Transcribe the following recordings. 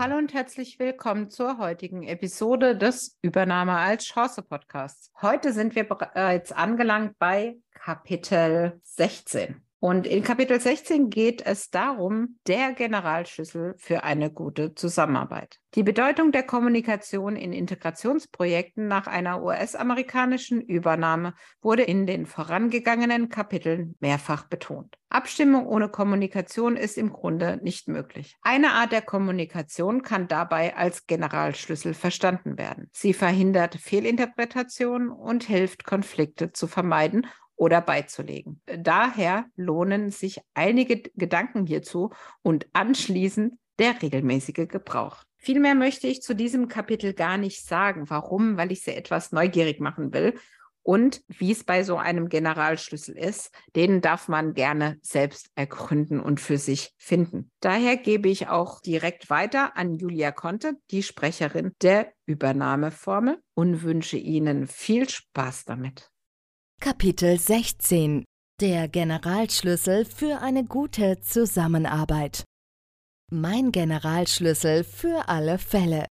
Hallo und herzlich willkommen zur heutigen Episode des Übernahme als Chance Podcasts. Heute sind wir bereits angelangt bei Kapitel 16. Und in Kapitel 16 geht es darum, der Generalschlüssel für eine gute Zusammenarbeit. Die Bedeutung der Kommunikation in Integrationsprojekten nach einer US-amerikanischen Übernahme wurde in den vorangegangenen Kapiteln mehrfach betont. Abstimmung ohne Kommunikation ist im Grunde nicht möglich. Eine Art der Kommunikation kann dabei als Generalschlüssel verstanden werden. Sie verhindert Fehlinterpretationen und hilft, Konflikte zu vermeiden oder beizulegen. Daher lohnen sich einige Gedanken hierzu und anschließend der regelmäßige Gebrauch. Vielmehr möchte ich zu diesem Kapitel gar nicht sagen. Warum? Weil ich sie etwas neugierig machen will. Und wie es bei so einem Generalschlüssel ist, den darf man gerne selbst ergründen und für sich finden. Daher gebe ich auch direkt weiter an Julia Conte, die Sprecherin der Übernahmeformel, und wünsche Ihnen viel Spaß damit. Kapitel 16 Der Generalschlüssel für eine gute Zusammenarbeit. Mein Generalschlüssel für alle Fälle.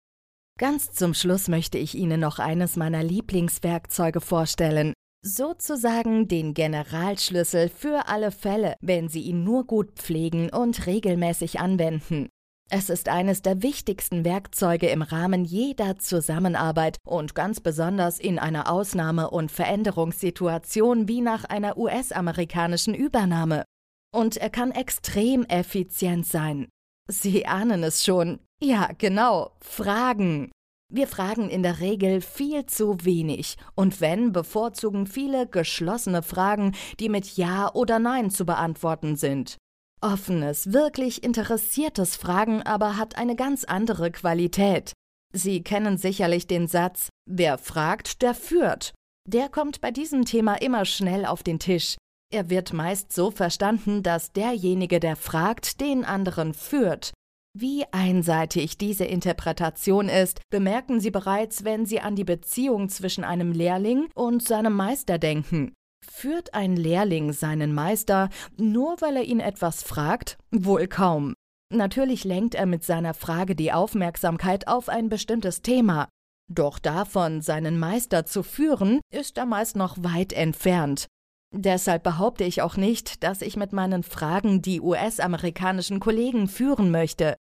Ganz zum Schluss möchte ich Ihnen noch eines meiner Lieblingswerkzeuge vorstellen. Sozusagen den Generalschlüssel für alle Fälle, wenn Sie ihn nur gut pflegen und regelmäßig anwenden. Es ist eines der wichtigsten Werkzeuge im Rahmen jeder Zusammenarbeit und ganz besonders in einer Ausnahme- und Veränderungssituation wie nach einer US-amerikanischen Übernahme. Und er kann extrem effizient sein. Sie ahnen es schon. Ja, genau. Fragen. Wir fragen in der Regel viel zu wenig und wenn, bevorzugen viele geschlossene Fragen, die mit Ja oder Nein zu beantworten sind. Offenes, wirklich interessiertes Fragen aber hat eine ganz andere Qualität. Sie kennen sicherlich den Satz, wer fragt, der führt. Der kommt bei diesem Thema immer schnell auf den Tisch. Er wird meist so verstanden, dass derjenige, der fragt, den anderen führt. Wie einseitig diese Interpretation ist, bemerken Sie bereits, wenn Sie an die Beziehung zwischen einem Lehrling und seinem Meister denken. Führt ein Lehrling seinen Meister, nur weil er ihn etwas fragt? Wohl kaum. Natürlich lenkt er mit seiner Frage die Aufmerksamkeit auf ein bestimmtes Thema. Doch davon, seinen Meister zu führen, ist er meist noch weit entfernt. Deshalb behaupte ich auch nicht, dass ich mit meinen Fragen die US-amerikanischen Kollegen führen möchte.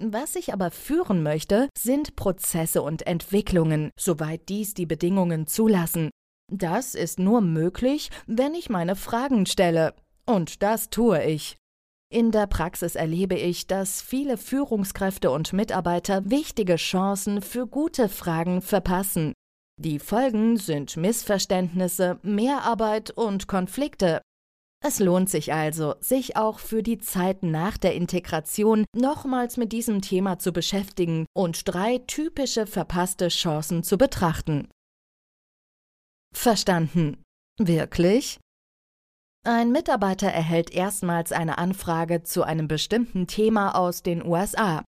Was ich aber führen möchte, sind Prozesse und Entwicklungen, soweit dies die Bedingungen zulassen. Das ist nur möglich, wenn ich meine Fragen stelle. Und das tue ich. In der Praxis erlebe ich, dass viele Führungskräfte und Mitarbeiter wichtige Chancen für gute Fragen verpassen. Die Folgen sind Missverständnisse, Mehrarbeit und Konflikte. Es lohnt sich also, sich auch für die Zeit nach der Integration nochmals mit diesem Thema zu beschäftigen und drei typische verpasste Chancen zu betrachten. Verstanden. Wirklich? Ein Mitarbeiter erhält erstmals eine Anfrage zu einem bestimmten Thema aus den USA.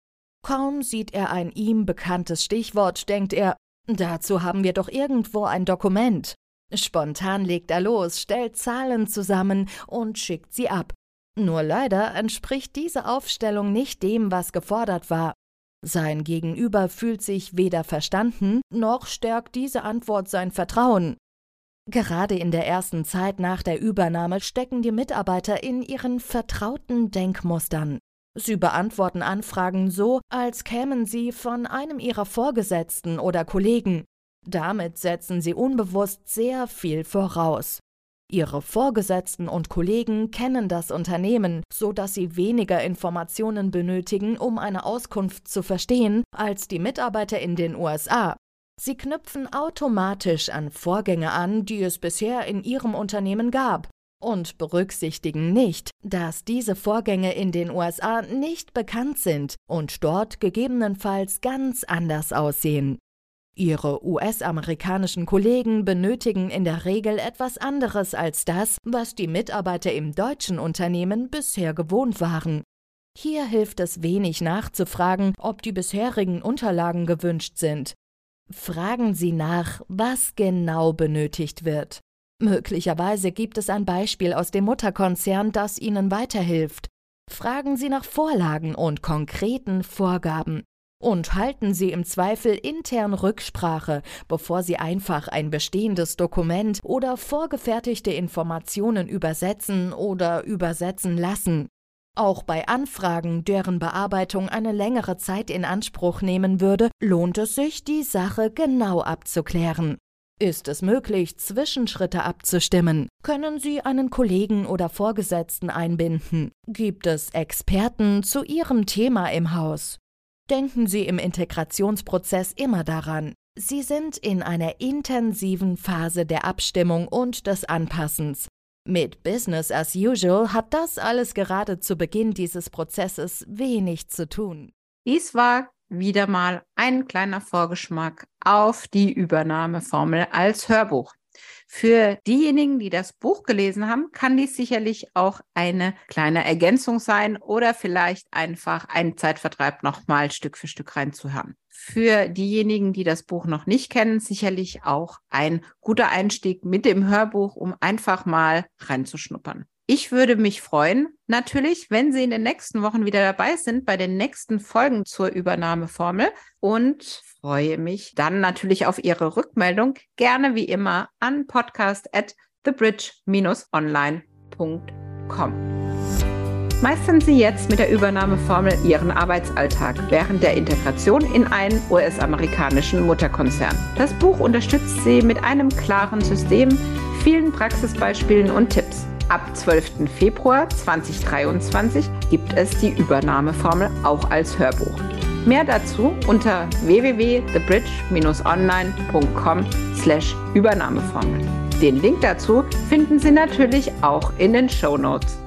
Kaum sieht er ein ihm bekanntes Stichwort, denkt er, dazu haben wir doch irgendwo ein Dokument. Spontan legt er los, stellt Zahlen zusammen und schickt sie ab. Nur leider entspricht diese Aufstellung nicht dem, was gefordert war. Sein Gegenüber fühlt sich weder verstanden, noch stärkt diese Antwort sein Vertrauen. Gerade in der ersten Zeit nach der Übernahme stecken die Mitarbeiter in ihren vertrauten Denkmustern. Sie beantworten Anfragen so, als kämen sie von einem ihrer Vorgesetzten oder Kollegen. Damit setzen sie unbewusst sehr viel voraus. Ihre Vorgesetzten und Kollegen kennen das Unternehmen, so dass sie weniger Informationen benötigen, um eine Auskunft zu verstehen, als die Mitarbeiter in den USA. Sie knüpfen automatisch an Vorgänge an, die es bisher in ihrem Unternehmen gab, und berücksichtigen nicht, dass diese Vorgänge in den USA nicht bekannt sind und dort gegebenenfalls ganz anders aussehen. Ihre US-amerikanischen Kollegen benötigen in der Regel etwas anderes als das, was die Mitarbeiter im deutschen Unternehmen bisher gewohnt waren. Hier hilft es wenig nachzufragen, ob die bisherigen Unterlagen gewünscht sind. Fragen Sie nach, was genau benötigt wird. Möglicherweise gibt es ein Beispiel aus dem Mutterkonzern, das Ihnen weiterhilft. Fragen Sie nach Vorlagen und konkreten Vorgaben. Und halten Sie im Zweifel intern Rücksprache, bevor Sie einfach ein bestehendes Dokument oder vorgefertigte Informationen übersetzen oder übersetzen lassen. Auch bei Anfragen, deren Bearbeitung eine längere Zeit in Anspruch nehmen würde, lohnt es sich, die Sache genau abzuklären. Ist es möglich, Zwischenschritte abzustimmen? Können Sie einen Kollegen oder Vorgesetzten einbinden? Gibt es Experten zu Ihrem Thema im Haus? Denken Sie im Integrationsprozess immer daran, Sie sind in einer intensiven Phase der Abstimmung und des Anpassens. Mit Business as usual hat das alles gerade zu Beginn dieses Prozesses wenig zu tun. Dies war wieder mal ein kleiner Vorgeschmack auf die Übernahmeformel als Hörbuch. Für diejenigen, die das Buch gelesen haben, kann dies sicherlich auch eine kleine Ergänzung sein oder vielleicht einfach ein Zeitvertreib nochmal Stück für Stück reinzuhören. Für diejenigen, die das Buch noch nicht kennen, sicherlich auch ein guter Einstieg mit dem Hörbuch, um einfach mal reinzuschnuppern. Ich würde mich freuen, natürlich, wenn Sie in den nächsten Wochen wieder dabei sind bei den nächsten Folgen zur Übernahmeformel und freue mich dann natürlich auf Ihre Rückmeldung. Gerne wie immer an podcast at thebridge-online.com. Meistern Sie jetzt mit der Übernahmeformel Ihren Arbeitsalltag während der Integration in einen US-amerikanischen Mutterkonzern. Das Buch unterstützt Sie mit einem klaren System, vielen Praxisbeispielen und Tipps. Ab 12. Februar 2023 gibt es die Übernahmeformel auch als Hörbuch. Mehr dazu unter www.thebridge-online.com/übernahmeformel. Den Link dazu finden Sie natürlich auch in den Show Notes.